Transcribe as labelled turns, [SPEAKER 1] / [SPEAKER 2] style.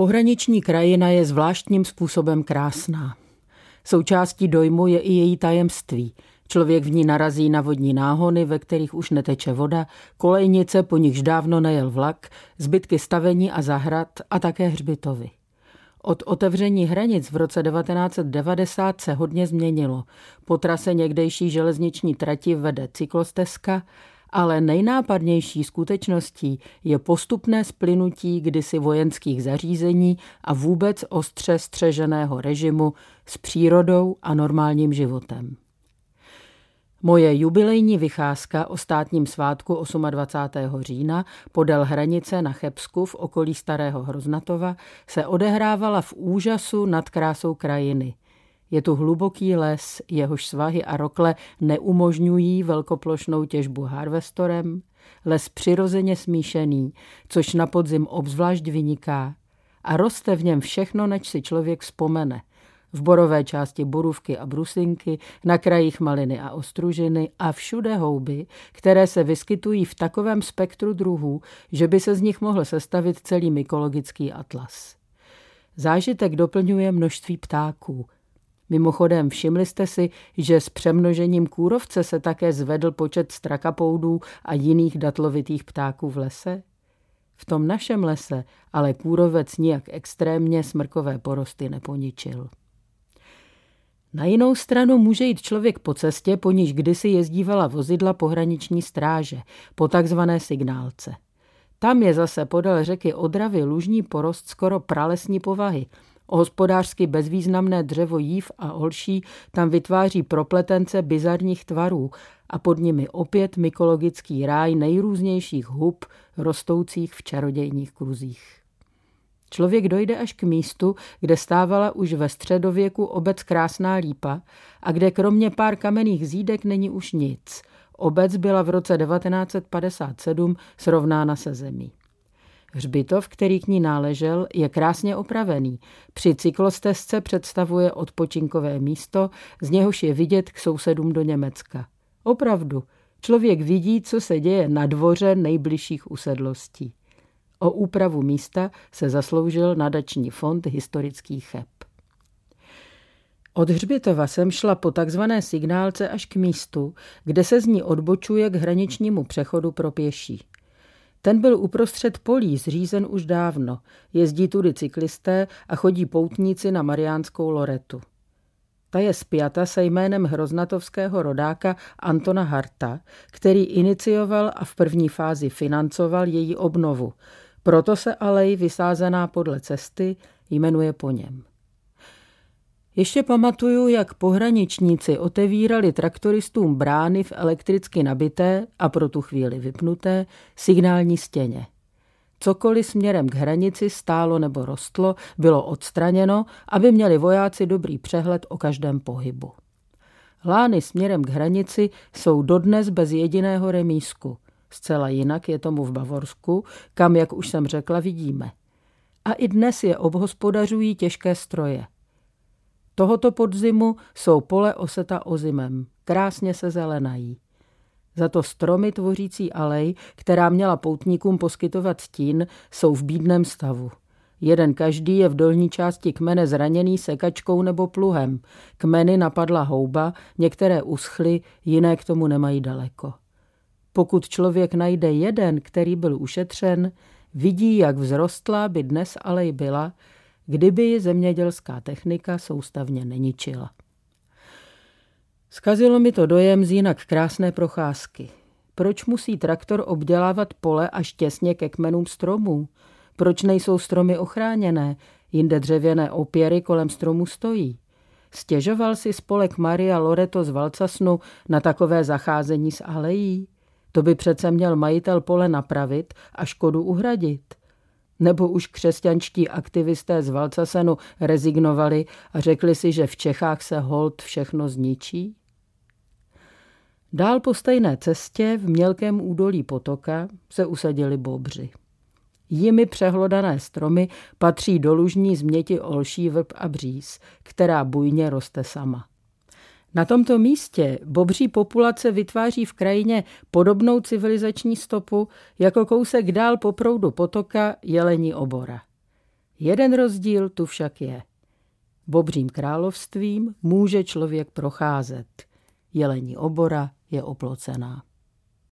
[SPEAKER 1] Pohraniční krajina je zvláštním způsobem krásná. Součástí dojmu je i její tajemství. Člověk v ní narazí na vodní náhony, ve kterých už neteče voda, kolejnice, po nichž dávno nejel vlak, zbytky stavení a zahrad a také hřbitovy. Od otevření hranic v roce 1990 se hodně změnilo. Po trase někdejší železniční trati vede cyklostezka, ale nejnápadnější skutečností je postupné splynutí kdysi vojenských zařízení a vůbec ostře střeženého režimu s přírodou a normálním životem. Moje jubilejní vycházka o státním svátku 28. října podél hranice na Chebsku v okolí Starého Hroznatova se odehrávala v úžasu nad krásou krajiny. Je tu hluboký les, jehož svahy a rokle neumožňují velkoplošnou těžbu harvestorem, les přirozeně smíšený, což na podzim obzvlášť vyniká a roste v něm všechno, než si člověk vzpomene – v borové části borůvky a brusinky, na krajích maliny a ostružiny a všude houby, které se vyskytují v takovém spektru druhů, že by se z nich mohl sestavit celý mykologický atlas. Zážitek doplňuje množství ptáků. Mimochodem, všimli jste si, že s přemnožením kůrovce se také zvedl počet strakapoudů a jiných datlovitých ptáků v lese? V tom našem lese ale kůrovec nijak extrémně smrkové porosty neponičil. Na jinou stranu může jít člověk po cestě, po níž kdysi jezdívala vozidla pohraniční stráže, po takzvané signálce. Tam je zase podél řeky Odravy lužní porost skoro pralesní povahy. Hospodářsky bezvýznamné dřevo jív a olší tam vytváří propletence bizarních tvarů a pod nimi opět mykologický ráj nejrůznějších hub rostoucích v čarodějních kruzích. Člověk dojde až k místu, kde stávala už ve středověku obec Krásná lípa a kde kromě pár kamenných zídek není už nic. Obec byla v roce 1957 srovnána se zemí. Hřbitov, který k ní náležel, je krásně opravený. Při cyklostezce představuje odpočinkové místo, z něhož je vidět k sousedům do Německa. Opravdu, člověk vidí, co se děje na dvoře nejbližších usedlostí. O úpravu místa se zasloužil nadační fond historických cheb. Od Hřbitova jsem šla po takzvané signálce až k místu, kde se z ní odbočuje k hraničnímu přechodu pro pěší. Ten byl uprostřed polí, zřízen už dávno. Jezdí tudy cyklisté a chodí poutníci na Mariánskou Loretu. Ta je spjata se jménem hroznatovského rodáka Antona Harta, který inicioval a v první fázi financoval její obnovu, proto se alej vysázená podle cesty jmenuje po něm. Ještě pamatuju, jak pohraničníci otevírali traktoristům brány v elektricky nabité a pro tu chvíli vypnuté signální stěně. Cokoliv směrem k hranici stálo nebo rostlo, bylo odstraněno, aby měli vojáci dobrý přehled o každém pohybu. Lány směrem k hranici jsou dodnes bez jediného remísku – Zcela jinak je tomu v Bavorsku, kam, jak už jsem řekla, vidíme. A i dnes je obhospodařují těžké stroje. Tohoto podzimu jsou pole oseta ozimem, krásně se zelenají. Za to stromy tvořící alej, která měla poutníkům poskytovat stín, jsou v bídném stavu. Jeden každý je v dolní části kmene zraněný sekačkou nebo pluhem. Kmeny napadla houba, některé uschly, jiné k tomu nemají daleko. Pokud člověk najde jeden, který byl ušetřen, vidí, jak vzrostlá by dnes alej byla, kdyby ji zemědělská technika soustavně neničila. Skazilo mi to dojem z jinak krásné procházky. Proč musí traktor obdělávat pole až těsně ke kmenům stromů? Proč nejsou stromy ochráněné, jinde dřevěné opěry kolem stromu stojí? Stěžoval si spolek Maria Loreto z Valcasnu na takové zacházení s alejí? To by přece měl majitel pole napravit a škodu uhradit. Nebo už křesťančtí aktivisté z Valcasenu rezignovali a řekli si, že v Čechách se hold všechno zničí? Dál po stejné cestě v mělkém údolí potoka se usadili bobři. Jimi přehlodané stromy patří do lužní změti olší vrb a bříz, která bujně roste sama. Na tomto místě bobří populace vytváří v krajině podobnou civilizační stopu jako kousek dál po proudu potoka Jelení obora. Jeden rozdíl tu však je. Bobřím královstvím může člověk procházet. Jelení obora je oplocená.